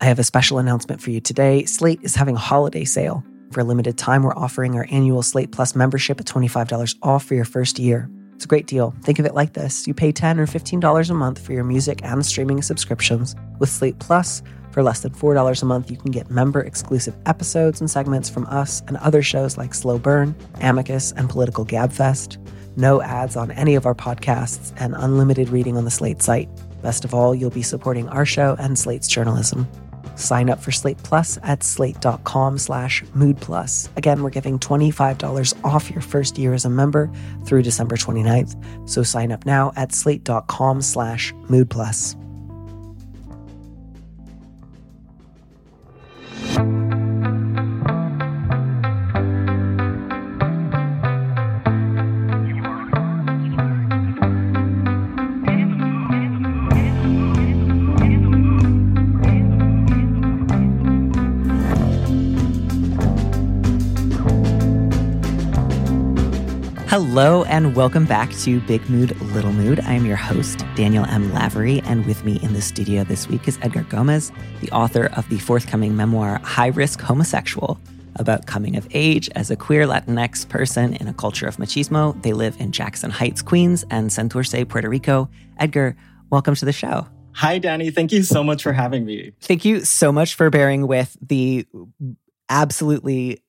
I have a special announcement for you today. Slate is having a holiday sale. For a limited time, we're offering our annual Slate Plus membership at $25 off for your first year. It's a great deal. Think of it like this you pay 10 or $15 a month for your music and streaming subscriptions. With Slate Plus, for less than $4 a month, you can get member exclusive episodes and segments from us and other shows like Slow Burn, Amicus, and Political Gabfest. No ads on any of our podcasts and unlimited reading on the Slate site. Best of all, you'll be supporting our show and Slate's journalism. Sign up for Slate Plus at slate.com slash mood plus. Again, we're giving $25 off your first year as a member through December 29th. So sign up now at slate.com slash mood plus. Hello and welcome back to Big Mood, Little Mood. I am your host, Daniel M. Lavery, and with me in the studio this week is Edgar Gomez, the author of the forthcoming memoir, High Risk Homosexual, about coming of age as a queer Latinx person in a culture of machismo. They live in Jackson Heights, Queens, and Santurce, Puerto Rico. Edgar, welcome to the show. Hi, Danny. Thank you so much for having me. Thank you so much for bearing with the absolutely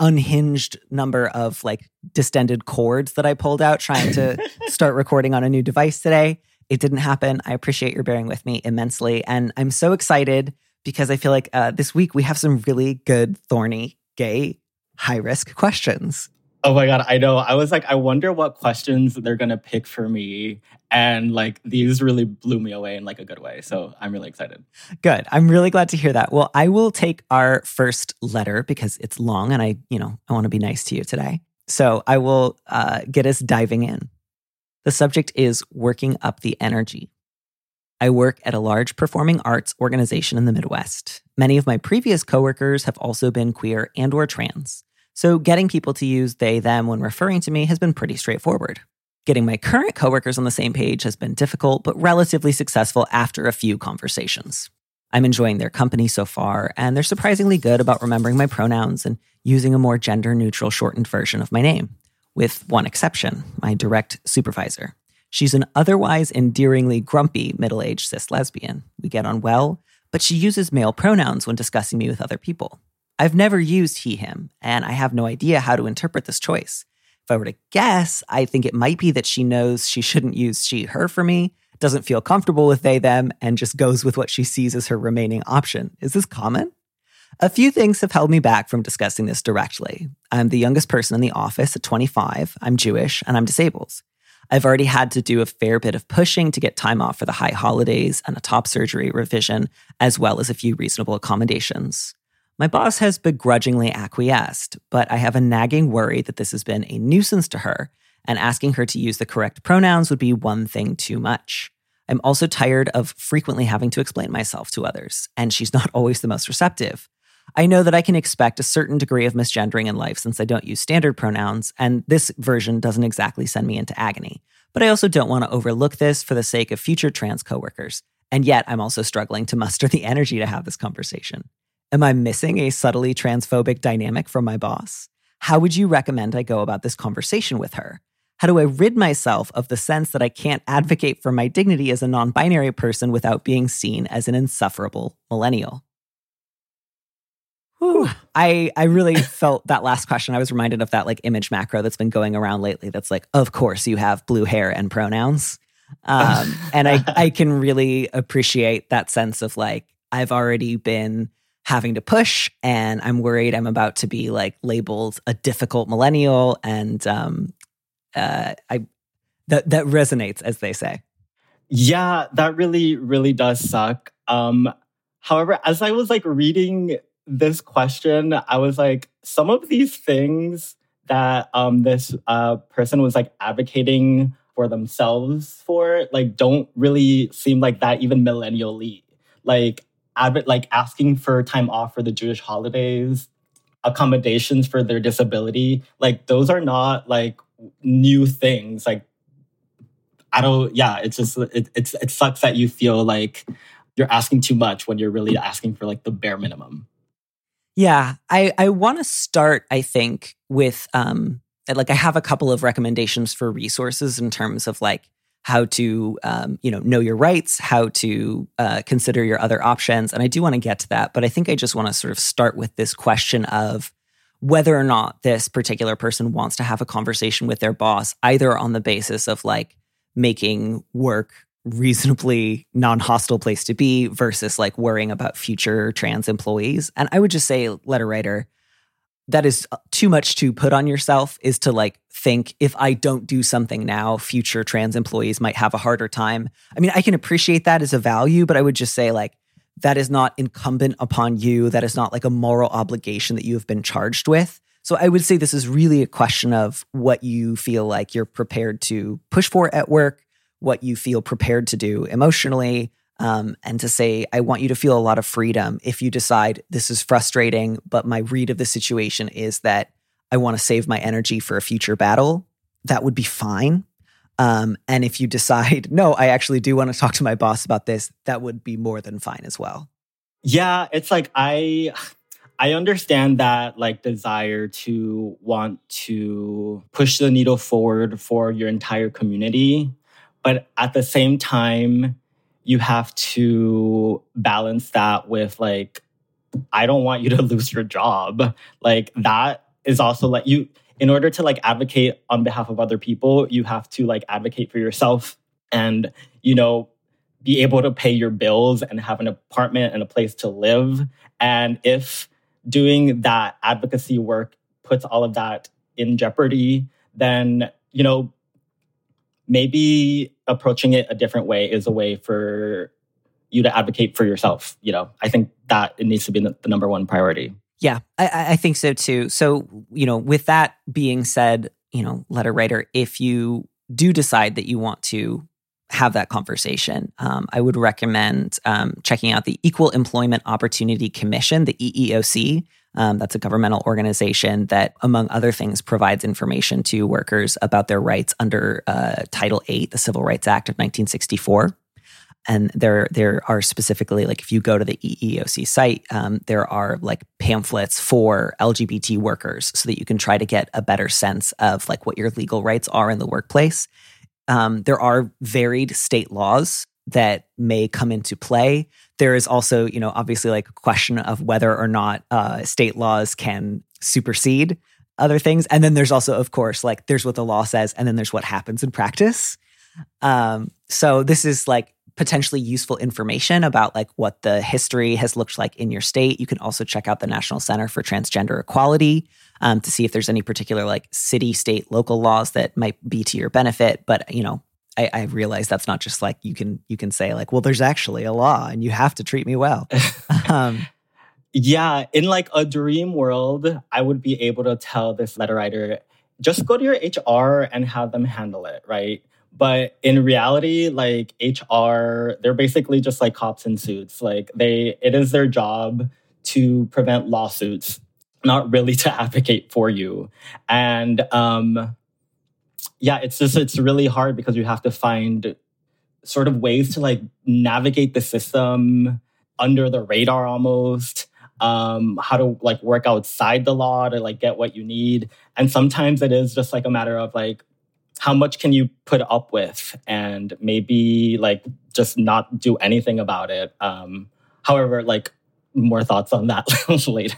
unhinged number of like distended cords that I pulled out trying to start recording on a new device today. It didn't happen. I appreciate your bearing with me immensely. And I'm so excited because I feel like uh, this week we have some really good, thorny, gay, high risk questions. Oh my God, I know. I was like, I wonder what questions they're going to pick for me. And like, these really blew me away in like a good way. So I'm really excited. Good. I'm really glad to hear that. Well, I will take our first letter because it's long and I, you know, I want to be nice to you today. So I will uh, get us diving in. The subject is working up the energy. I work at a large performing arts organization in the Midwest. Many of my previous coworkers have also been queer and or trans. So getting people to use they, them when referring to me has been pretty straightforward. Getting my current coworkers on the same page has been difficult, but relatively successful after a few conversations. I'm enjoying their company so far, and they're surprisingly good about remembering my pronouns and using a more gender neutral shortened version of my name, with one exception my direct supervisor. She's an otherwise endearingly grumpy middle aged cis lesbian. We get on well, but she uses male pronouns when discussing me with other people. I've never used he, him, and I have no idea how to interpret this choice. If I were to guess, I think it might be that she knows she shouldn't use she, her for me, doesn't feel comfortable with they, them, and just goes with what she sees as her remaining option. Is this common? A few things have held me back from discussing this directly. I'm the youngest person in the office at 25, I'm Jewish, and I'm disabled. I've already had to do a fair bit of pushing to get time off for the high holidays and a top surgery revision, as well as a few reasonable accommodations. My boss has begrudgingly acquiesced, but I have a nagging worry that this has been a nuisance to her, and asking her to use the correct pronouns would be one thing too much. I'm also tired of frequently having to explain myself to others, and she's not always the most receptive. I know that I can expect a certain degree of misgendering in life since I don't use standard pronouns, and this version doesn't exactly send me into agony. But I also don't want to overlook this for the sake of future trans coworkers. And yet, I'm also struggling to muster the energy to have this conversation. Am I missing a subtly transphobic dynamic from my boss? How would you recommend I go about this conversation with her? How do I rid myself of the sense that I can't advocate for my dignity as a non binary person without being seen as an insufferable millennial? Whew. I, I really felt that last question. I was reminded of that like image macro that's been going around lately that's like, of course, you have blue hair and pronouns. Um, and I, I can really appreciate that sense of like, I've already been having to push and i'm worried i'm about to be like labeled a difficult millennial and um uh i that that resonates as they say yeah that really really does suck um however as i was like reading this question, I was like, some of these things that um, this uh, person was like advocating for themselves for, like, don't really seem like that even millennially. Like, adv- like asking for time off for the Jewish holidays, accommodations for their disability, like those are not like new things. Like, I don't. Yeah, it's just it, it's it sucks that you feel like you're asking too much when you're really asking for like the bare minimum. Yeah, I I want to start. I think with um like I have a couple of recommendations for resources in terms of like how to um, you know know your rights, how to uh, consider your other options, and I do want to get to that. But I think I just want to sort of start with this question of whether or not this particular person wants to have a conversation with their boss, either on the basis of like making work reasonably non-hostile place to be versus like worrying about future trans employees. And I would just say, letter writer, that is uh, too much to put on yourself is to like think if I don't do something now, future trans employees might have a harder time. I mean, I can appreciate that as a value, but I would just say like that is not incumbent upon you. That is not like a moral obligation that you have been charged with. So I would say this is really a question of what you feel like you're prepared to push for at work what you feel prepared to do emotionally. Um, and to say, I want you to feel a lot of freedom if you decide this is frustrating, but my read of the situation is that I want to save my energy for a future battle. That would be fine. Um, and if you decide, no, I actually do want to talk to my boss about this, that would be more than fine as well. Yeah, it's like I I understand that like desire to want to push the needle forward for your entire community. But at the same time, you have to balance that with like, I don't want you to lose your job. Like that is also like you, in order to like advocate on behalf of other people, you have to like advocate for yourself and, you know, be able to pay your bills and have an apartment and a place to live. And if doing that advocacy work puts all of that in jeopardy, then, you know, maybe approaching it a different way is a way for you to advocate for yourself. You know, I think that it needs to be the number one priority. Yeah, I, I think so too. So, you know, with that being said, you know, letter writer, if you do decide that you want to have that conversation, um, I would recommend um, checking out the Equal Employment Opportunity Commission, the EEOC. Um, that's a governmental organization that, among other things, provides information to workers about their rights under uh, Title VIII, the Civil Rights Act of 1964. And there, there are specifically like if you go to the EEOC site, um, there are like pamphlets for LGBT workers, so that you can try to get a better sense of like what your legal rights are in the workplace. Um, there are varied state laws that may come into play. There is also, you know, obviously like a question of whether or not uh, state laws can supersede other things. And then there's also, of course, like there's what the law says, and then there's what happens in practice. Um, so this is like potentially useful information about like what the history has looked like in your state. You can also check out the National Center for Transgender Equality um, to see if there's any particular like city, state, local laws that might be to your benefit. But you know, I, I realize that's not just like you can you can say like, well, there's actually a law and you have to treat me well. um, yeah, in like a dream world, I would be able to tell this letter writer, just go to your HR and have them handle it, right? But in reality, like HR, they're basically just like cops in suits. Like they, it is their job to prevent lawsuits, not really to advocate for you. And um, yeah, it's just it's really hard because you have to find sort of ways to like navigate the system under the radar almost um how to like work outside the law to like get what you need. And sometimes it is just like a matter of like how much can you put up with? And maybe like just not do anything about it. Um however like more thoughts on that later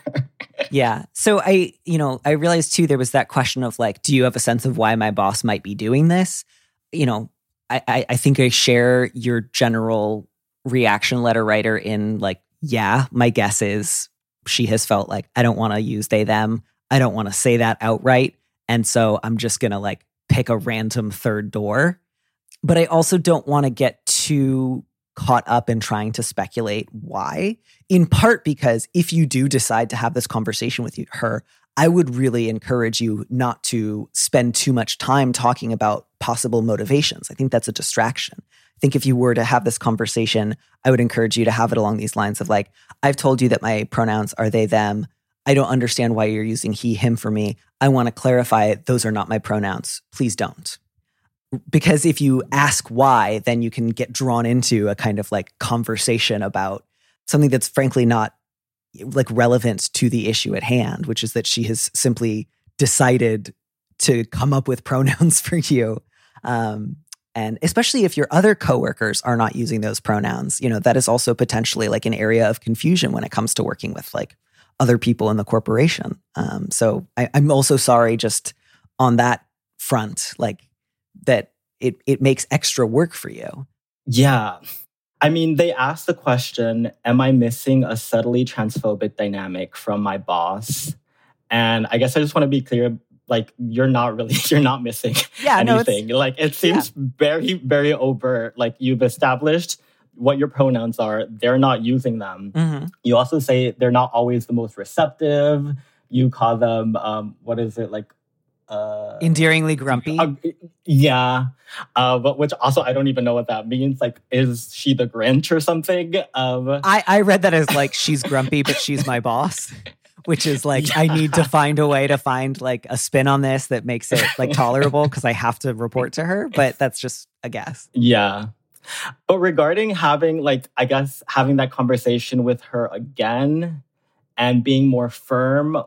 yeah. So I, you know, I realized too there was that question of like, do you have a sense of why my boss might be doing this? You know, I, I, I think I share your general reaction letter writer in like, yeah, my guess is she has felt like I don't want to use they them. I don't want to say that outright. And so I'm just gonna like pick a random third door. But I also don't want to get too caught up in trying to speculate why. In part because if you do decide to have this conversation with you, her, I would really encourage you not to spend too much time talking about possible motivations. I think that's a distraction. I think if you were to have this conversation, I would encourage you to have it along these lines of like, I've told you that my pronouns are they, them. I don't understand why you're using he, him for me. I want to clarify those are not my pronouns. Please don't. Because if you ask why, then you can get drawn into a kind of like conversation about something that's frankly not like relevant to the issue at hand, which is that she has simply decided to come up with pronouns for you. Um, and especially if your other coworkers are not using those pronouns, you know, that is also potentially like an area of confusion when it comes to working with like other people in the corporation. Um, so I, I'm also sorry just on that front, like that it it makes extra work for you. Yeah. I mean, they asked the question, am I missing a subtly transphobic dynamic from my boss? And I guess I just want to be clear like you're not really you're not missing yeah, anything. No, like it seems yeah. very very overt like you've established what your pronouns are, they're not using them. Mm-hmm. You also say they're not always the most receptive. You call them um what is it like uh, endearingly grumpy. Uh, yeah, uh, but which also I don't even know what that means. Like, is she the Grinch or something? Um, I I read that as like she's grumpy, but she's my boss. Which is like yeah. I need to find a way to find like a spin on this that makes it like tolerable because I have to report to her. But that's just a guess. Yeah. But regarding having like I guess having that conversation with her again and being more firm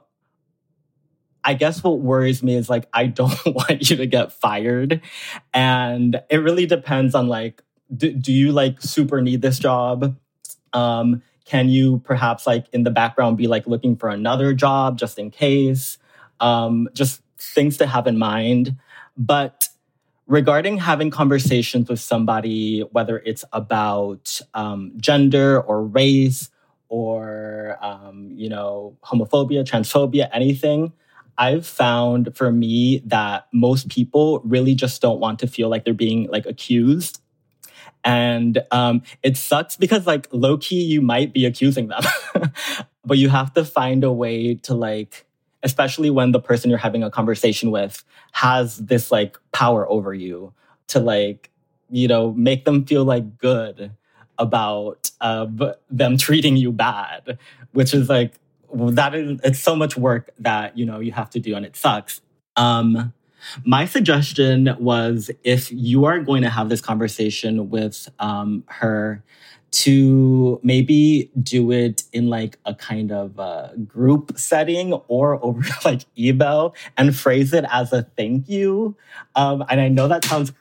I guess what worries me is like, I don't want you to get fired. And it really depends on like, do, do you like super need this job? Um, can you perhaps like in the background be like looking for another job just in case? Um, just things to have in mind. But regarding having conversations with somebody, whether it's about um, gender or race or um, you know homophobia, transphobia, anything, I've found for me that most people really just don't want to feel like they're being like accused. And um, it sucks because like low key, you might be accusing them, but you have to find a way to like, especially when the person you're having a conversation with has this like power over you to like, you know, make them feel like good about uh, them treating you bad, which is like that is it's so much work that you know you have to do and it sucks. Um my suggestion was if you are going to have this conversation with um, her to maybe do it in like a kind of a group setting or over like email and phrase it as a thank you. Um, and i know that sounds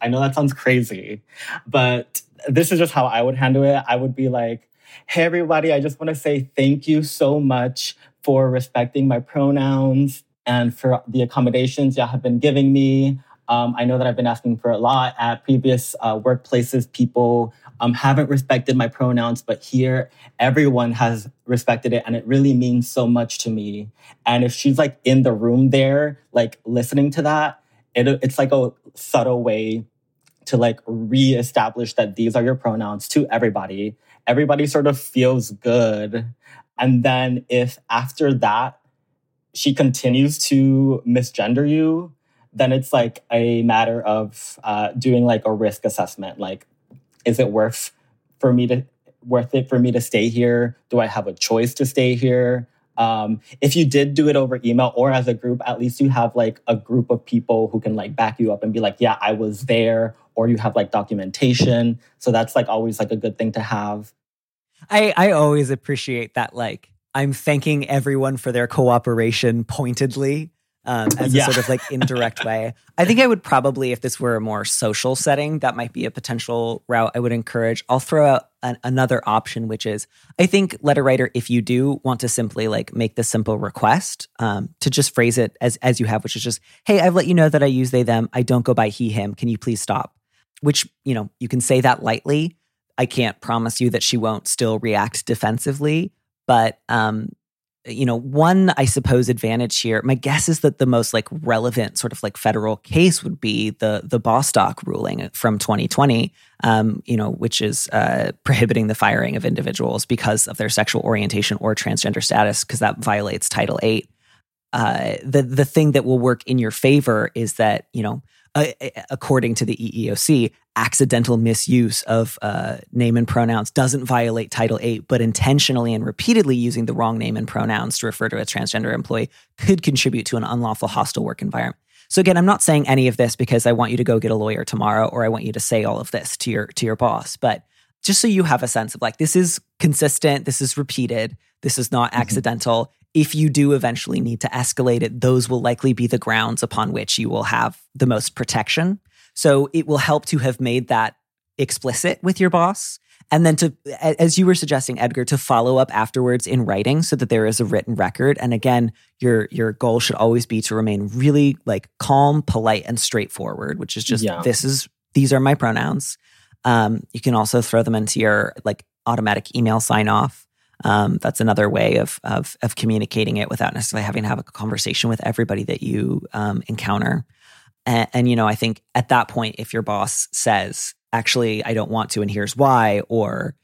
i know that sounds crazy but this is just how i would handle it. I would be like Hey, everybody, I just want to say thank you so much for respecting my pronouns and for the accommodations y'all have been giving me. Um, I know that I've been asking for a lot at previous uh, workplaces. People um, haven't respected my pronouns, but here everyone has respected it, and it really means so much to me. And if she's like in the room there, like listening to that, it, it's like a subtle way to like reestablish that these are your pronouns to everybody everybody sort of feels good. And then if after that she continues to misgender you, then it's like a matter of uh, doing like a risk assessment. Like, is it worth for me to worth it for me to stay here? Do I have a choice to stay here? Um, if you did do it over email or as a group, at least you have like a group of people who can like back you up and be like, yeah, I was there, or you have like documentation. So that's like always like a good thing to have. I, I always appreciate that like I'm thanking everyone for their cooperation pointedly um, as yeah. a sort of like indirect way. I think I would probably, if this were a more social setting, that might be a potential route I would encourage. I'll throw out an, another option, which is I think letter writer, if you do want to simply like make the simple request, um, to just phrase it as as you have, which is just, hey, I've let you know that I use they them. I don't go by he him. Can you please stop? Which you know you can say that lightly. I can't promise you that she won't still react defensively, but um, you know, one, I suppose, advantage here. My guess is that the most like relevant sort of like federal case would be the the Bostock ruling from 2020, um, you know, which is uh, prohibiting the firing of individuals because of their sexual orientation or transgender status, because that violates Title VIII. Uh, the the thing that will work in your favor is that you know uh, according to the EEOC, accidental misuse of uh, name and pronouns doesn't violate Title VIII, but intentionally and repeatedly using the wrong name and pronouns to refer to a transgender employee could contribute to an unlawful hostile work environment. So again, I'm not saying any of this because I want you to go get a lawyer tomorrow or I want you to say all of this to your to your boss, but just so you have a sense of like this is consistent, this is repeated, this is not mm-hmm. accidental if you do eventually need to escalate it, those will likely be the grounds upon which you will have the most protection. So it will help to have made that explicit with your boss. And then to, as you were suggesting, Edgar, to follow up afterwards in writing so that there is a written record. And again, your your goal should always be to remain really like calm, polite, and straightforward, which is just yeah. this is these are my pronouns. Um, you can also throw them into your like automatic email sign off. Um, that's another way of, of, of communicating it without necessarily having to have a conversation with everybody that you um, encounter. And, and you know, I think at that point, if your boss says, "Actually, I don't want to, and here's why," or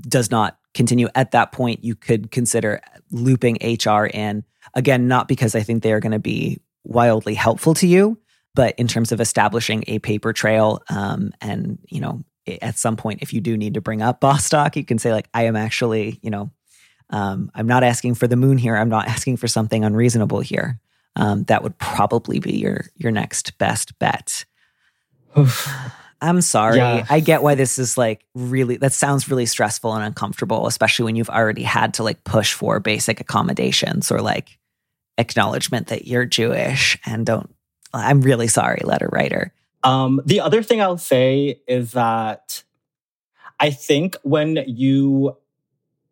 does not continue, at that point, you could consider looping HR in. Again, not because I think they are going to be wildly helpful to you, but in terms of establishing a paper trail um, and you know at some point, if you do need to bring up Bostock, you can say like, I am actually, you know, um, I'm not asking for the moon here. I'm not asking for something unreasonable here. Um, that would probably be your your next best bet. I'm sorry. Yeah. I get why this is like really that sounds really stressful and uncomfortable, especially when you've already had to like push for basic accommodations or like acknowledgement that you're Jewish and don't I'm really sorry, letter writer. Um, the other thing I'll say is that I think when you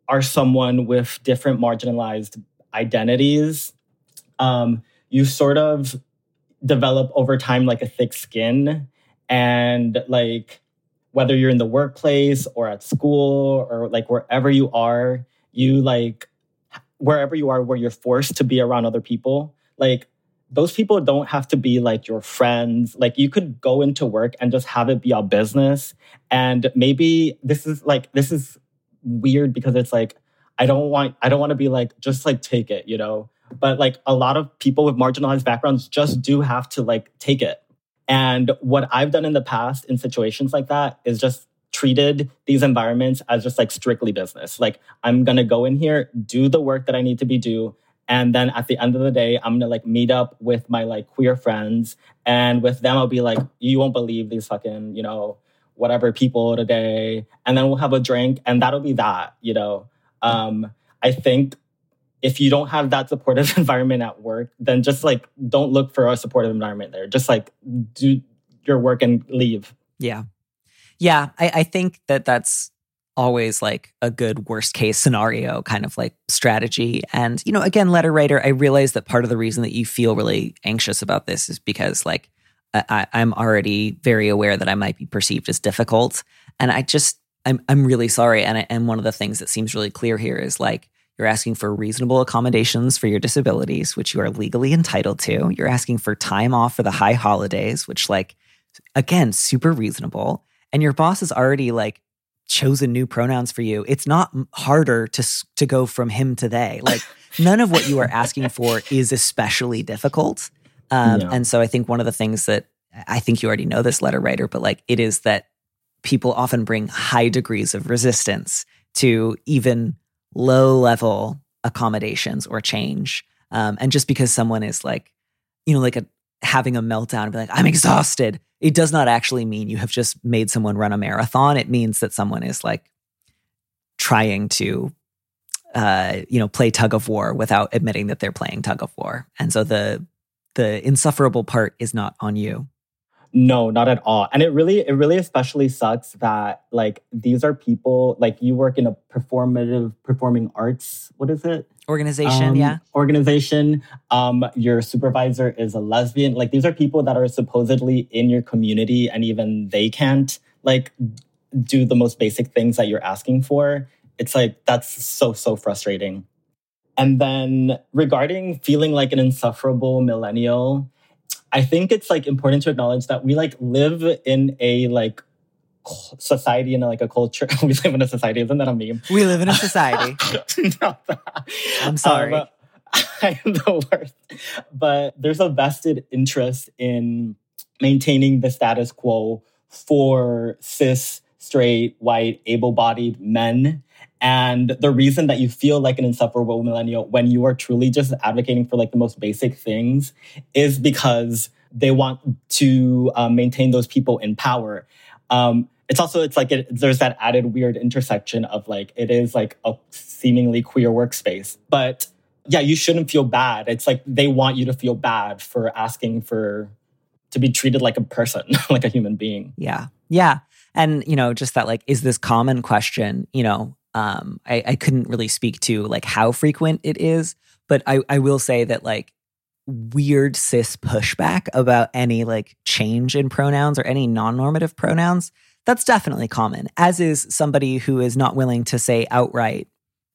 are someone with different marginalized identities, um, you sort of develop over time like a thick skin. And like, whether you're in the workplace or at school or like wherever you are, you like, wherever you are, where you're forced to be around other people, like, those people don't have to be like your friends. Like you could go into work and just have it be a business. And maybe this is like, this is weird because it's like, I don't want, I don't want to be like, just like take it, you know? But like a lot of people with marginalized backgrounds just do have to like take it. And what I've done in the past in situations like that is just treated these environments as just like strictly business. Like I'm going to go in here, do the work that I need to be do, and then at the end of the day, I'm gonna like meet up with my like queer friends. And with them, I'll be like, you won't believe these fucking, you know, whatever people today. And then we'll have a drink and that'll be that, you know. Um, I think if you don't have that supportive environment at work, then just like don't look for a supportive environment there. Just like do your work and leave. Yeah. Yeah. I, I think that that's always like a good worst case scenario kind of like strategy. And, you know, again, letter writer, I realize that part of the reason that you feel really anxious about this is because like I, I'm already very aware that I might be perceived as difficult. And I just, I'm, I'm really sorry. And, I, and one of the things that seems really clear here is like, you're asking for reasonable accommodations for your disabilities, which you are legally entitled to. You're asking for time off for the high holidays, which, like, again, super reasonable. And your boss is already like chosen new pronouns for you, it's not harder to to go from him to they. Like none of what you are asking for is especially difficult. Um, yeah. And so I think one of the things that I think you already know this letter writer, but like it is that people often bring high degrees of resistance to even low level accommodations or change. Um, and just because someone is like, you know, like a having a meltdown and be like, I'm exhausted it does not actually mean you have just made someone run a marathon. It means that someone is like trying to, uh, you know, play tug of war without admitting that they're playing tug of war. And so the the insufferable part is not on you. No, not at all. And it really, it really especially sucks that like these are people like you work in a performative performing arts. What is it? Organization, um, yeah. Organization. Um, your supervisor is a lesbian. Like these are people that are supposedly in your community and even they can't like do the most basic things that you're asking for. It's like that's so, so frustrating. And then regarding feeling like an insufferable millennial, I think it's like important to acknowledge that we like live in a like society and like a culture. we live in a society, isn't that a meme? We live in a society. I'm sorry. Um, I'm the worst. But there's a vested interest in maintaining the status quo for cis, straight, white, able bodied men. And the reason that you feel like an insufferable millennial when you are truly just advocating for like the most basic things is because they want to um, maintain those people in power. Um, it's also it's like it, there's that added weird intersection of like it is like a seemingly queer workspace, but yeah, you shouldn't feel bad. It's like they want you to feel bad for asking for to be treated like a person, like a human being. Yeah. Yeah. And, you know, just that like, is this common question, you know, um, I, I couldn't really speak to like how frequent it is, but I, I will say that like weird cis pushback about any like change in pronouns or any non-normative pronouns, that's definitely common, as is somebody who is not willing to say outright,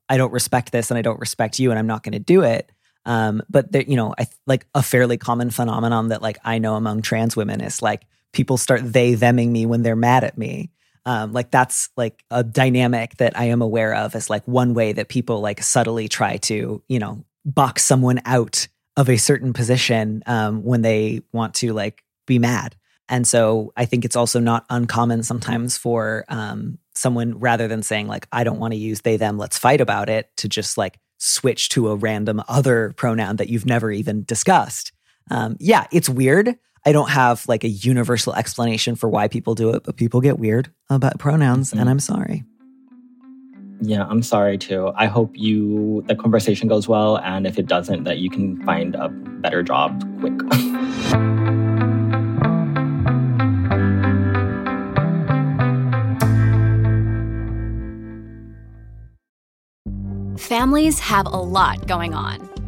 I don't respect this and I don't respect you and I'm not going to do it. Um, but there, you know, I like a fairly common phenomenon that like I know among trans women is like people start they theming me when they're mad at me. Um, like that's like a dynamic that I am aware of as like one way that people like subtly try to, you know, box someone out of a certain position um, when they want to like be mad. And so I think it's also not uncommon sometimes for um, someone rather than saying like I don't want to use they them let's fight about it to just like switch to a random other pronoun that you've never even discussed. Um, yeah, it's weird. I don't have like a universal explanation for why people do it, but people get weird about pronouns, mm-hmm. and I'm sorry. Yeah, I'm sorry too. I hope you the conversation goes well, and if it doesn't, that you can find a better job quick. Families have a lot going on.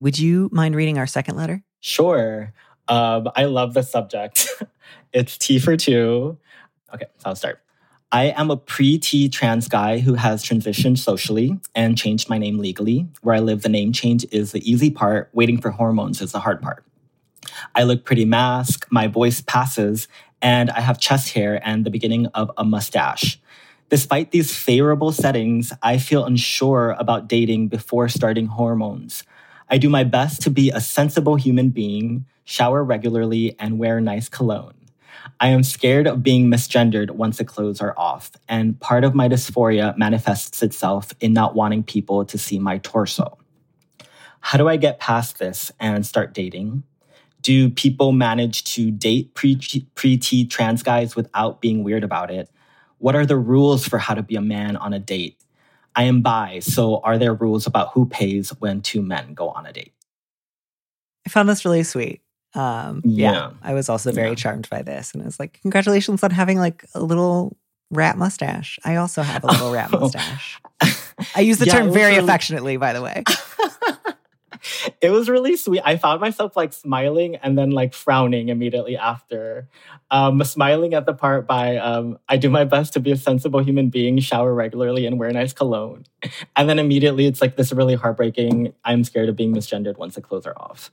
Would you mind reading our second letter? Sure. Um, I love the subject. it's T for two. Okay, so I'll start. I am a pre T trans guy who has transitioned socially and changed my name legally. Where I live, the name change is the easy part, waiting for hormones is the hard part. I look pretty masc, my voice passes, and I have chest hair and the beginning of a mustache. Despite these favorable settings, I feel unsure about dating before starting hormones. I do my best to be a sensible human being, shower regularly, and wear nice cologne. I am scared of being misgendered once the clothes are off, and part of my dysphoria manifests itself in not wanting people to see my torso. How do I get past this and start dating? Do people manage to date pre T trans guys without being weird about it? What are the rules for how to be a man on a date? I am bi, so are there rules about who pays when two men go on a date? I found this really sweet. Um, yeah. yeah. I was also very yeah. charmed by this, and I was like, congratulations on having like a little rat mustache. I also have a little rat mustache. I use the yeah, term very affectionately, by the way. it was really sweet. I found myself like smiling and then like frowning immediately after. Um, smiling at the part by um, I do my best to be a sensible human being, shower regularly, and wear nice cologne. And then immediately it's like this really heartbreaking. I'm scared of being misgendered once the clothes are off.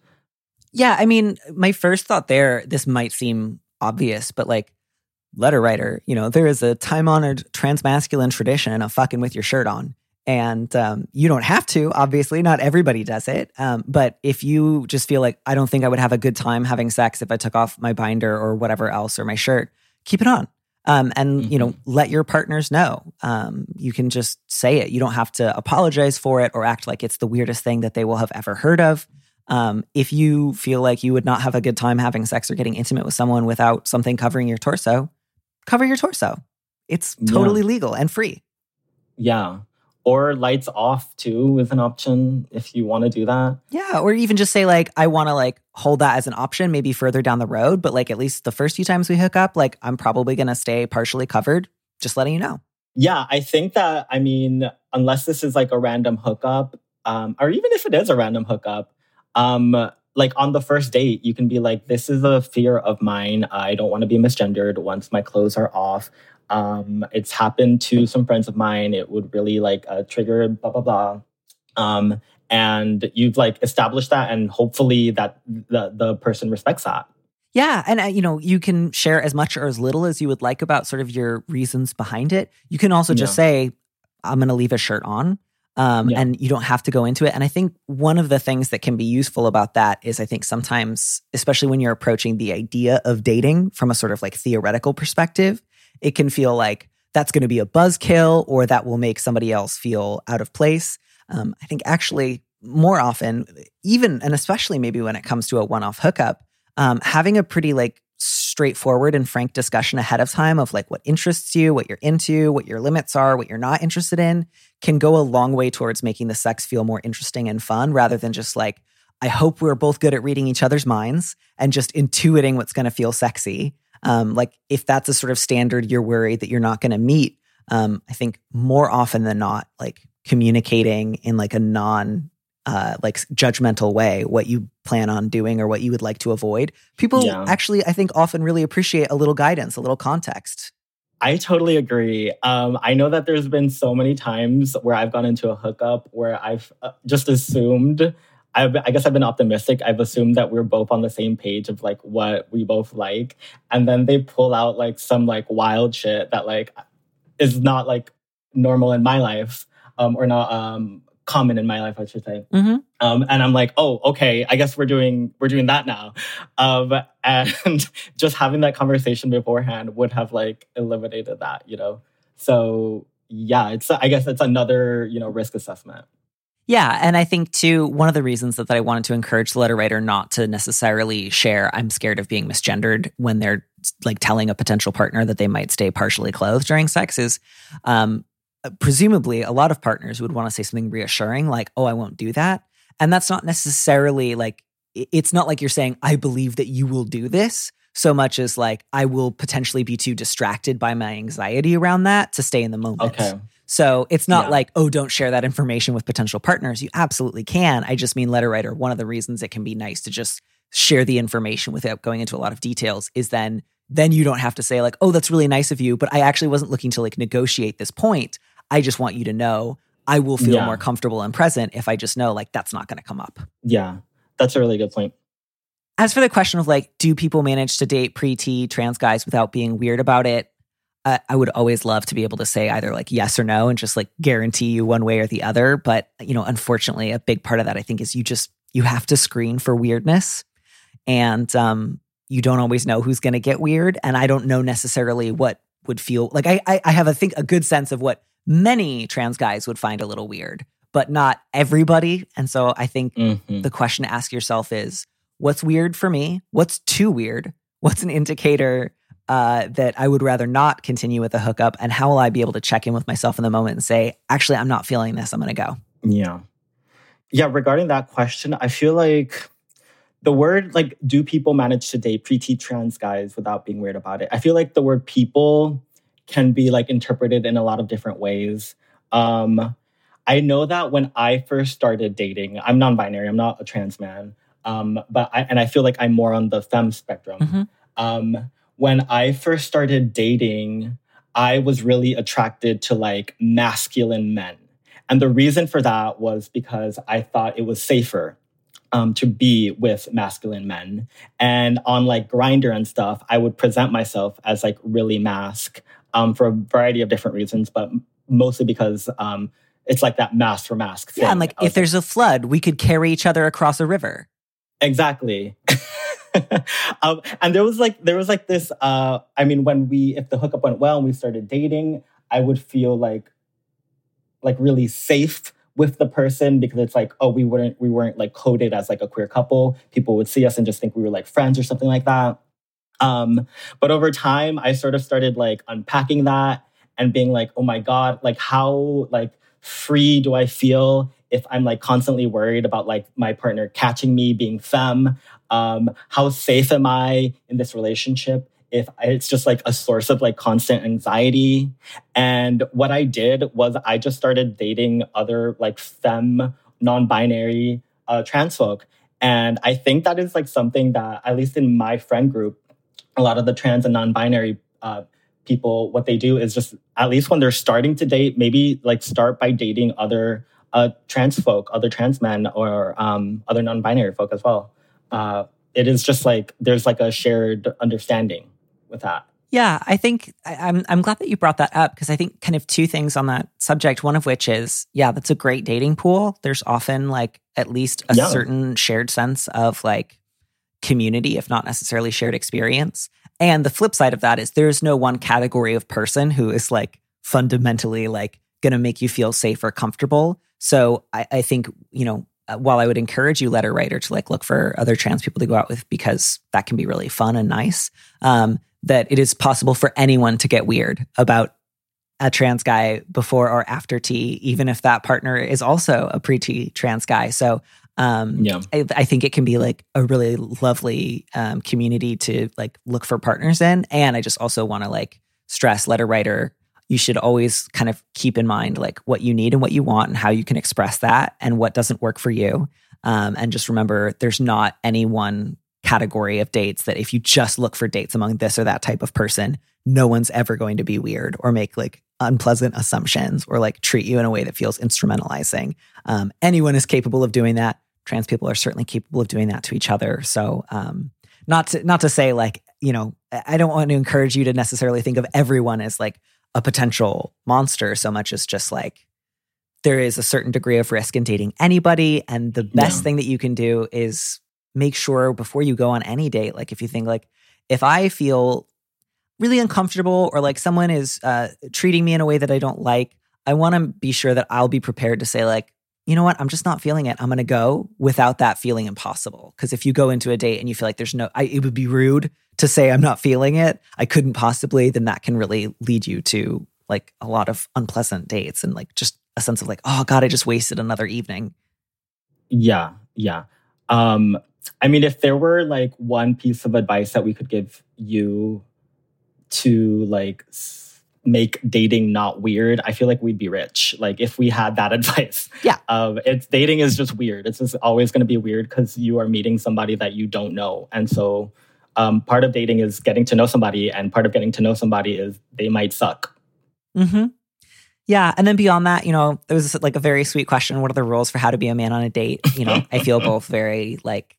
Yeah, I mean, my first thought there, this might seem obvious, but like letter writer, you know, there is a time honored transmasculine tradition of fucking with your shirt on. And um, you don't have to, obviously, not everybody does it. Um, but if you just feel like, I don't think I would have a good time having sex if I took off my binder or whatever else or my shirt, keep it on. Um, and mm-hmm. you know mm-hmm. let your partners know um, you can just say it you don't have to apologize for it or act like it's the weirdest thing that they will have ever heard of um, if you feel like you would not have a good time having sex or getting intimate with someone without something covering your torso cover your torso it's totally yeah. legal and free yeah or lights off too is an option if you want to do that. Yeah, or even just say like I want to like hold that as an option maybe further down the road, but like at least the first few times we hook up, like I'm probably going to stay partially covered, just letting you know. Yeah, I think that I mean unless this is like a random hookup um or even if it is a random hookup, um like on the first date, you can be like, this is a fear of mine. I don't want to be misgendered once my clothes are off. Um, it's happened to some friends of mine. It would really like uh, trigger blah blah blah. Um, and you've like established that, and hopefully that the the person respects that. Yeah, and uh, you know you can share as much or as little as you would like about sort of your reasons behind it. You can also just yeah. say, "I'm going to leave a shirt on." Um, yeah. And you don't have to go into it. And I think one of the things that can be useful about that is I think sometimes, especially when you're approaching the idea of dating from a sort of like theoretical perspective, it can feel like that's going to be a buzzkill or that will make somebody else feel out of place. Um, I think actually more often, even and especially maybe when it comes to a one off hookup, um, having a pretty like straightforward and frank discussion ahead of time of like what interests you, what you're into, what your limits are, what you're not interested in can go a long way towards making the sex feel more interesting and fun rather than just like, I hope we're both good at reading each other's minds and just intuiting what's going to feel sexy. Um, like if that's a sort of standard you're worried that you're not going to meet, um, I think more often than not, like communicating in like a non uh, like judgmental way what you plan on doing or what you would like to avoid. People yeah. actually, I think, often really appreciate a little guidance, a little context. I totally agree. Um, I know that there's been so many times where I've gone into a hookup where I've uh, just assumed I've, I guess I've been optimistic. I've assumed that we're both on the same page of like what we both like, and then they pull out like some like wild shit that like is not like normal in my life, um, or not um common in my life, I should say. Mm-hmm. Um, and I'm like, oh, okay, I guess we're doing we're doing that now. Um, and just having that conversation beforehand would have like eliminated that, you know. So yeah, it's I guess it's another you know risk assessment. Yeah. And I think, too, one of the reasons that, that I wanted to encourage the letter writer not to necessarily share, I'm scared of being misgendered when they're like telling a potential partner that they might stay partially clothed during sex is um, presumably a lot of partners would want to say something reassuring, like, oh, I won't do that. And that's not necessarily like, it's not like you're saying, I believe that you will do this so much as like, I will potentially be too distracted by my anxiety around that to stay in the moment. Okay. So it's not yeah. like, oh, don't share that information with potential partners. You absolutely can. I just mean letter writer. One of the reasons it can be nice to just share the information without going into a lot of details is then then you don't have to say like, oh, that's really nice of you, but I actually wasn't looking to like negotiate this point. I just want you to know I will feel yeah. more comfortable and present if I just know like that's not going to come up. Yeah. That's a really good point. As for the question of like, do people manage to date pre T trans guys without being weird about it? I would always love to be able to say either like yes or no and just like guarantee you one way or the other. But, you know, unfortunately, a big part of that I think is you just, you have to screen for weirdness. And um, you don't always know who's going to get weird. And I don't know necessarily what would feel like I, I, I have, I think, a good sense of what many trans guys would find a little weird, but not everybody. And so I think mm-hmm. the question to ask yourself is what's weird for me? What's too weird? What's an indicator uh, that I would rather not continue with the hookup? And how will I be able to check in with myself in the moment and say, actually, I'm not feeling this. I'm going to go. Yeah. Yeah. Regarding that question, I feel like the word, like, do people manage to date pre trans guys without being weird about it? I feel like the word people can be like interpreted in a lot of different ways. Um, I know that when I first started dating, I'm non binary, I'm not a trans man. Um, but I, and I feel like I'm more on the femme spectrum. Mm-hmm. Um, when I first started dating, I was really attracted to like masculine men. And the reason for that was because I thought it was safer um, to be with masculine men. And on like Grindr and stuff, I would present myself as like really masc um, for a variety of different reasons, but mostly because um, it's like that masc for masc. Thing. Yeah, and like if there's a flood, we could carry each other across a river. Exactly. um, and there was like there was like this. Uh, I mean, when we if the hookup went well and we started dating, I would feel like like really safe with the person because it's like oh we weren't we weren't like coded as like a queer couple. People would see us and just think we were like friends or something like that. Um, but over time, I sort of started like unpacking that and being like, oh my god, like how like free do I feel if I'm like constantly worried about like my partner catching me being femme? Um, how safe am I in this relationship? If it's just like a source of like constant anxiety. And what I did was I just started dating other like femme, non binary uh, trans folk. And I think that is like something that, at least in my friend group, a lot of the trans and non binary uh, people, what they do is just, at least when they're starting to date, maybe like start by dating other uh, trans folk, other trans men, or um, other non binary folk as well. Uh, it is just like there's like a shared understanding with that. Yeah, I think I, I'm I'm glad that you brought that up because I think kind of two things on that subject. One of which is, yeah, that's a great dating pool. There's often like at least a yeah. certain shared sense of like community, if not necessarily shared experience. And the flip side of that is there's no one category of person who is like fundamentally like going to make you feel safe or comfortable. So I, I think, you know, uh, while I would encourage you, letter writer, to like look for other trans people to go out with because that can be really fun and nice, um, that it is possible for anyone to get weird about a trans guy before or after T, even if that partner is also a pre T trans guy. So um, yeah. I, I, think it can be like a really lovely um, community to like look for partners in. And I just also want to like stress letter writer, you should always kind of keep in mind like what you need and what you want and how you can express that and what doesn't work for you. Um, and just remember, there's not any one category of dates that if you just look for dates among this or that type of person, no one's ever going to be weird or make like unpleasant assumptions or like treat you in a way that feels instrumentalizing. Um, anyone is capable of doing that trans people are certainly capable of doing that to each other. So, um, not to not to say like you know, I don't want to encourage you to necessarily think of everyone as like a potential monster so much as just like there is a certain degree of risk in dating anybody, and the best thing that you can do is make sure before you go on any date, like if you think like if I feel really uncomfortable or like someone is uh, treating me in a way that I don't like, I want to be sure that I'll be prepared to say like you know what? I'm just not feeling it. I'm going to go without that feeling impossible. Because if you go into a date and you feel like there's no, I, it would be rude to say I'm not feeling it. I couldn't possibly. Then that can really lead you to like a lot of unpleasant dates and like just a sense of like, oh God, I just wasted another evening. Yeah, yeah. Um, I mean, if there were like one piece of advice that we could give you to like make dating not weird, I feel like we'd be rich. Like if we had that advice. Yeah. Um, it's dating is just weird. It's just always going to be weird because you are meeting somebody that you don't know, and so um, part of dating is getting to know somebody, and part of getting to know somebody is they might suck. Hmm. Yeah, and then beyond that, you know, there was like a very sweet question. What are the rules for how to be a man on a date? You know, I feel both very like,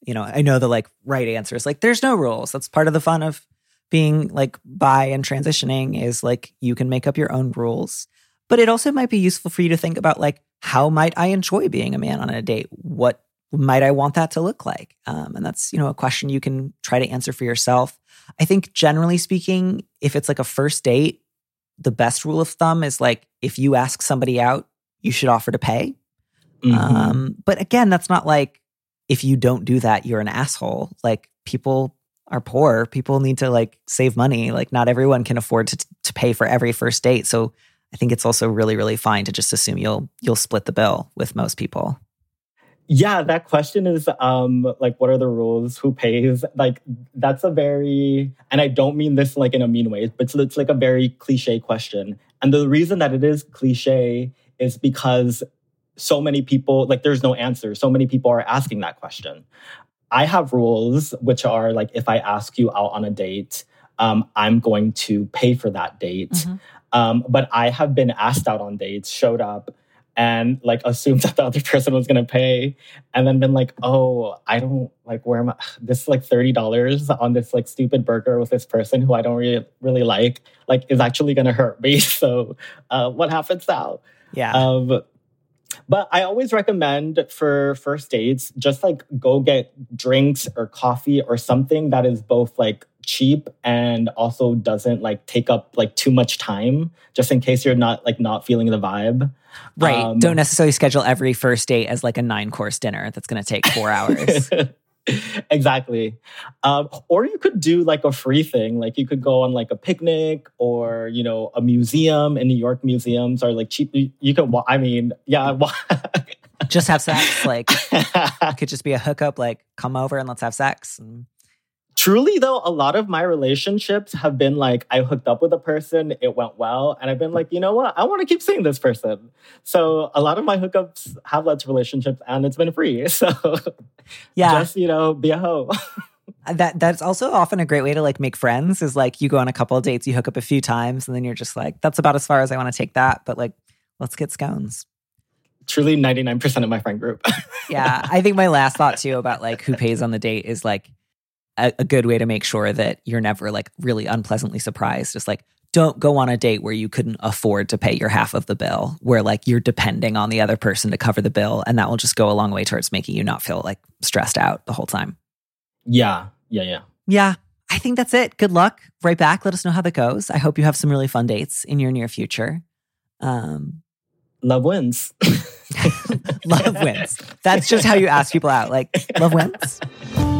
you know, I know the like right answer is like, there's no rules. That's part of the fun of being like bi and transitioning is like you can make up your own rules. But it also might be useful for you to think about like how might I enjoy being a man on a date? What might I want that to look like? Um, and that's you know a question you can try to answer for yourself. I think generally speaking, if it's like a first date, the best rule of thumb is like if you ask somebody out, you should offer to pay. Mm-hmm. Um, but again, that's not like if you don't do that, you're an asshole. Like people are poor. People need to like save money. Like not everyone can afford to to pay for every first date. So I think it's also really really fine to just assume you'll you'll split the bill with most people. Yeah, that question is um like what are the rules? Who pays? Like that's a very and I don't mean this like in a mean way, but it's, it's like a very cliche question. And the reason that it is cliche is because so many people like there's no answer. So many people are asking that question. I have rules, which are like if I ask you out on a date, um, I'm going to pay for that date. Mm-hmm. Um, but I have been asked out on dates, showed up, and like assumed that the other person was gonna pay, and then been like, oh, I don't like where am I? This is like thirty dollars on this like stupid burger with this person who I don't really really like, like is actually gonna hurt me. So, uh, what happens now? Yeah. Um, but I always recommend for first dates, just like go get drinks or coffee or something that is both like cheap and also doesn't like take up like too much time, just in case you're not like not feeling the vibe. right. um, Don't necessarily schedule every first date as like a nine course dinner that's going to take four hours. exactly. Um, or you could do like a free thing. Like you could go on like a picnic or, you know, a museum in New York museums are like cheap. You, you can, I mean, yeah. just have sex. Like, it could just be a hookup, like, come over and let's have sex. And Truly, though, a lot of my relationships have been like I hooked up with a person, it went well, and I've been like, you know what, I want to keep seeing this person. So a lot of my hookups have led to relationships, and it's been free. So yeah, just you know, be a hoe. Uh, that that's also often a great way to like make friends is like you go on a couple of dates, you hook up a few times, and then you're just like, that's about as far as I want to take that. But like, let's get scones. Truly, ninety nine percent of my friend group. Yeah. I think my last thought too about like who pays on the date is like a, a good way to make sure that you're never like really unpleasantly surprised. Just like, don't go on a date where you couldn't afford to pay your half of the bill, where like you're depending on the other person to cover the bill. And that will just go a long way towards making you not feel like stressed out the whole time. yeah, yeah, yeah. Yeah. I think that's it. Good luck. Right back. Let us know how that goes. I hope you have some really fun dates in your near future. Um, Love wins. love wins. That's just how you ask people out. Like, love wins.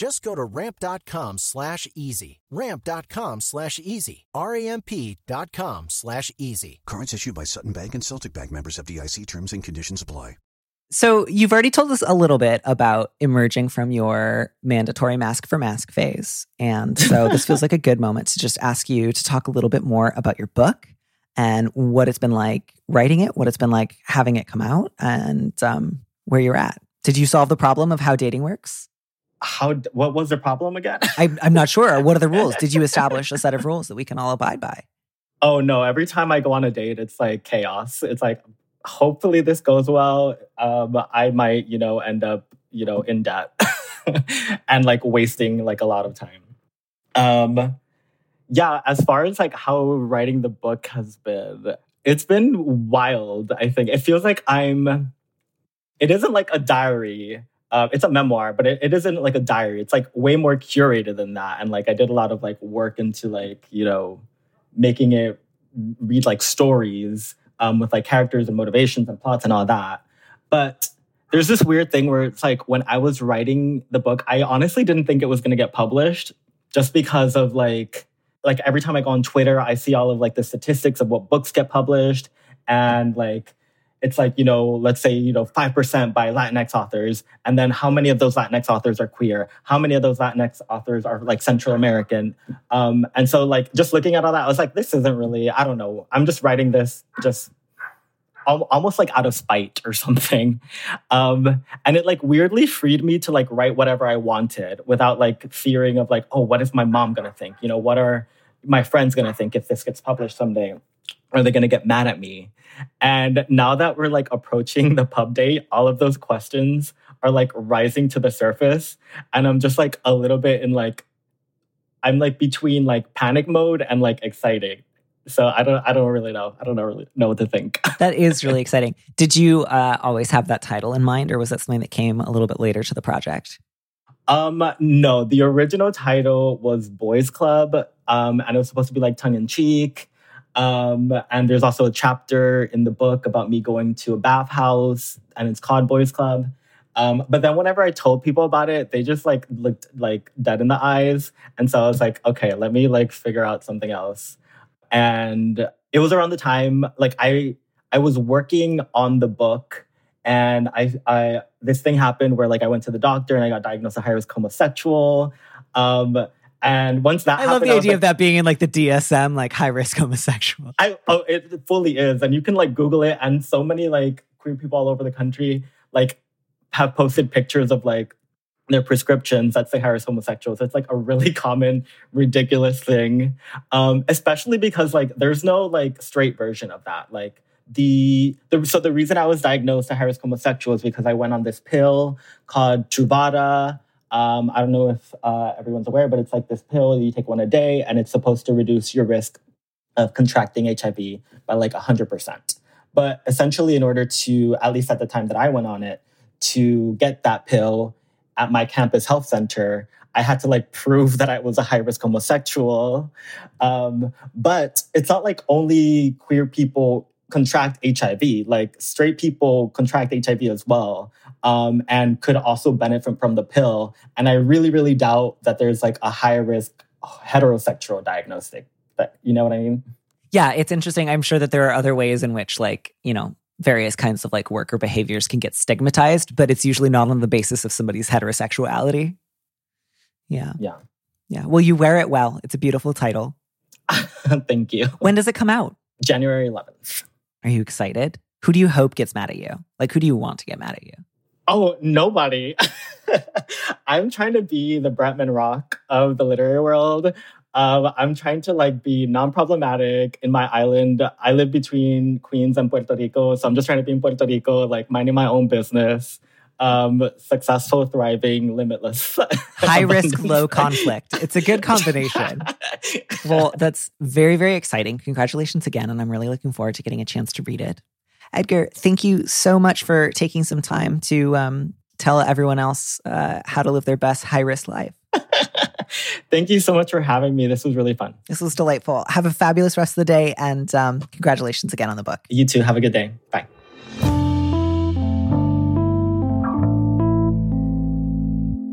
Just go to ramp.com slash easy. Ramp.com slash easy. R-A-M-P dot com slash easy. Cards issued by Sutton Bank and Celtic Bank members FDIC terms and conditions apply. So you've already told us a little bit about emerging from your mandatory masc for masc phase. And so this feels like a good moment to just ask you to talk a little bit more about your book and what it's been like writing it, what it's been like having it come out, and um, where you're at. Did you solve the problem of how dating works? How? What was the problem again? I, I'm not sure. What are the rules? Did you establish a set of rules that we can all abide by? Oh no, every time I go on a date, it's like chaos. It's like, hopefully this goes well. Um, I might, you know, end up, you know, in debt and like wasting like a lot of time. Um, yeah, as far as like how writing the book has been, it's been wild, I think. It feels like I'm it isn't like a diary. Uh, it's a memoir, but it, it isn't like a diary. It's like way more curated than that. And like I did a lot of like work into like, you know, making it read like stories um, with like characters and motivations and plots and all that. But there's this weird thing where it's like when I was writing the book, I honestly didn't think it was going to get published just because of like like every time I go on Twitter, I see all of like the statistics of what books get published and like it's like you know let's say you know 5% by latinx authors and then how many of those latinx authors are queer? How many of those latinx authors are like central american? Um, and so like just looking at all that i was like this isn't really i don't know. I'm just writing this just al- almost like out of spite or something. Um, and it like weirdly freed me to like write whatever i wanted without like fearing of like oh what is my mom gonna think? You know what are my friends gonna think if this gets published someday are they gonna get mad at me and now that we're like approaching the pub date, all of those questions are like rising to the surface. And I'm just like a little bit in like, I'm like between like panic mode and like exciting. So I don't, I don't really know. I don't know really know what to think. That is really exciting. Did you uh, always have that title in mind, or was that something that came a little bit later to the project? Um, no, the original title was Boys Club, um, and it was supposed to be like tongue in cheek. Um, and there's also a chapter in the book about me going to a bathhouse, and it's called Boys Club. Um, but then whenever I told people about it, they just like looked like dead in the eyes. And so I was like, okay, let me like figure out something else. And it was around the time like I I was working on the book and I I this thing happened where like I went to the doctor and I got diagnosed with high risk homosexual. Um, and once that I happened, love the I idea like, of that being in like the DSM, like high risk homosexual. I oh, it fully is, and you can like Google it, and so many like queer people all over the country like have posted pictures of like their prescriptions that say high risk homosexuals. It's like a really common, ridiculous thing, um, especially because like there's no like straight version of that. Like the, the so the reason I was diagnosed a high risk homosexual is because I went on this pill called Truvada. Um, I don't know if uh, everyone's aware, but it's like this pill you take one a day, and it's supposed to reduce your risk of contracting HIV by like 100%. But essentially, in order to, at least at the time that I went on it, to get that pill at my campus health center, I had to like prove that I was a high risk homosexual. Um, but it's not like only queer people contract HIV, like straight people contract HIV as well um, and could also benefit from the pill. And I really, really doubt that there's like a high risk heterosexual diagnostic. But you know what I mean? Yeah, it's interesting. I'm sure that there are other ways in which, like, you know, various kinds of like worker behaviors can get stigmatized, but it's usually not on the basis of somebody's heterosexuality. Yeah. Yeah. Yeah. Well, you wear it well. It's a beautiful title. Thank you. When does it come out? January 11th. Are you excited? Who do you hope gets mad at you? Like, who do you want to get mad at you? Oh, nobody. I'm trying to be the Bretman Rock of the literary world. Um, I'm trying to like be non-problematic in my island. I live between Queens and Puerto Rico, so I'm just trying to be in Puerto Rico, like minding my own business. Um, successful, thriving, limitless. High risk, low conflict. It's a good combination. Well, that's very, very exciting. Congratulations again. And I'm really looking forward to getting a chance to read it. Edgar, thank you so much for taking some time to um, tell everyone else uh, how to live their best high risk life. Thank you so much for having me. This was really fun. This was delightful. Have a fabulous rest of the day. And um, congratulations again on the book. You too. Have a good day. Bye.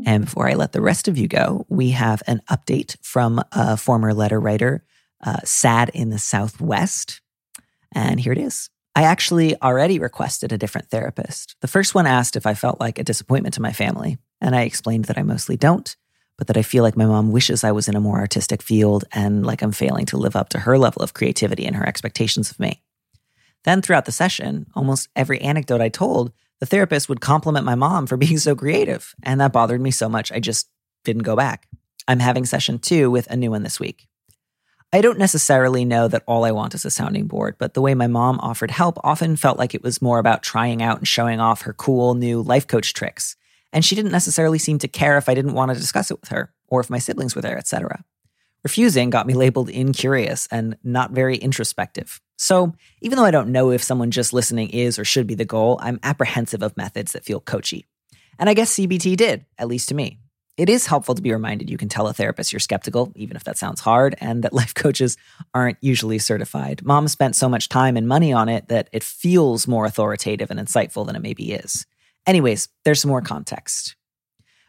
And before I let the rest of you go, we have an update from a former letter writer, uh, Sad in the Southwest. And here it is. I actually already requested a different therapist. The first one asked if I felt like a disappointment to my family, and I explained that I mostly don't, but that I feel like my mom wishes I was in a more artistic field and like I'm failing to live up to her level of creativity and her expectations of me. Then throughout the session, almost every anecdote I told, the therapist would compliment my mom for being so creative, and that bothered me so much I just didn't go back. I'm having session two with a new one this week. I don't necessarily know that all I want is a sounding board, but the way my mom offered help often felt like it was more about trying out and showing off her cool new life coach tricks. And she didn't necessarily seem to care if I didn't want to discuss it with her or if my siblings were there, etc. Refusing got me labeled incurious and not very introspective. So, even though I don't know if someone just listening is or should be the goal, I'm apprehensive of methods that feel coachy. And I guess CBT did, at least to me. It is helpful to be reminded you can tell a therapist you're skeptical, even if that sounds hard, and that life coaches aren't usually certified. Mom spent so much time and money on it that it feels more authoritative and insightful than it maybe is. Anyways, there's some more context.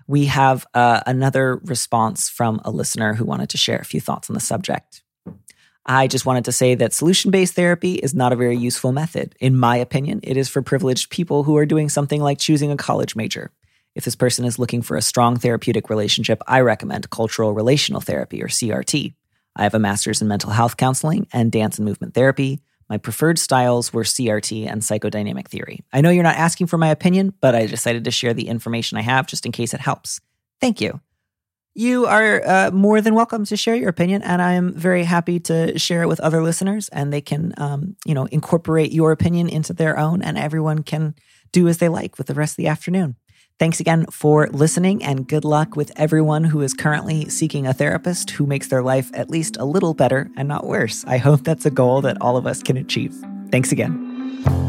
We have uh, another response from a listener who wanted to share a few thoughts on the subject. I just wanted to say that solution based therapy is not a very useful method. In my opinion, it is for privileged people who are doing something like choosing a college major. If this person is looking for a strong therapeutic relationship, I recommend cultural relational therapy or CRT. I have a master's in mental health counseling and dance and movement therapy. My preferred styles were CRT and psychodynamic theory. I know you're not asking for my opinion, but I decided to share the information I have just in case it helps. Thank you. You are uh, more than welcome to share your opinion, and I am very happy to share it with other listeners, and they can, um, you know, incorporate your opinion into their own, and everyone can do as they like with the rest of the afternoon. Thanks again for listening, and good luck with everyone who is currently seeking a therapist who makes their life at least a little better and not worse. I hope that's a goal that all of us can achieve. Thanks again.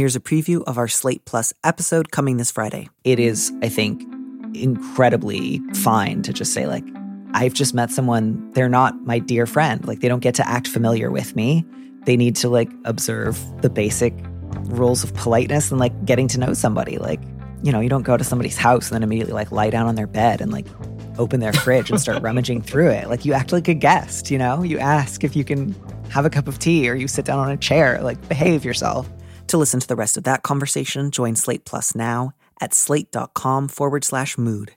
Here's a preview of our Slate Plus episode coming this Friday. It is, I think, incredibly fine to just say, like, I've just met someone, they're not my dear friend. Like, they don't get to act familiar with me. They need to, like, observe the basic rules of politeness and, like, getting to know somebody. Like, you know, you don't go to somebody's house and then immediately, like, lie down on their bed and, like, open their fridge and start rummaging through it. Like, you act like a guest, you know? You ask if you can have a cup of tea or you sit down on a chair, like, behave yourself. To listen to the rest of that conversation, join Slate Plus now at slate.com forward slash mood.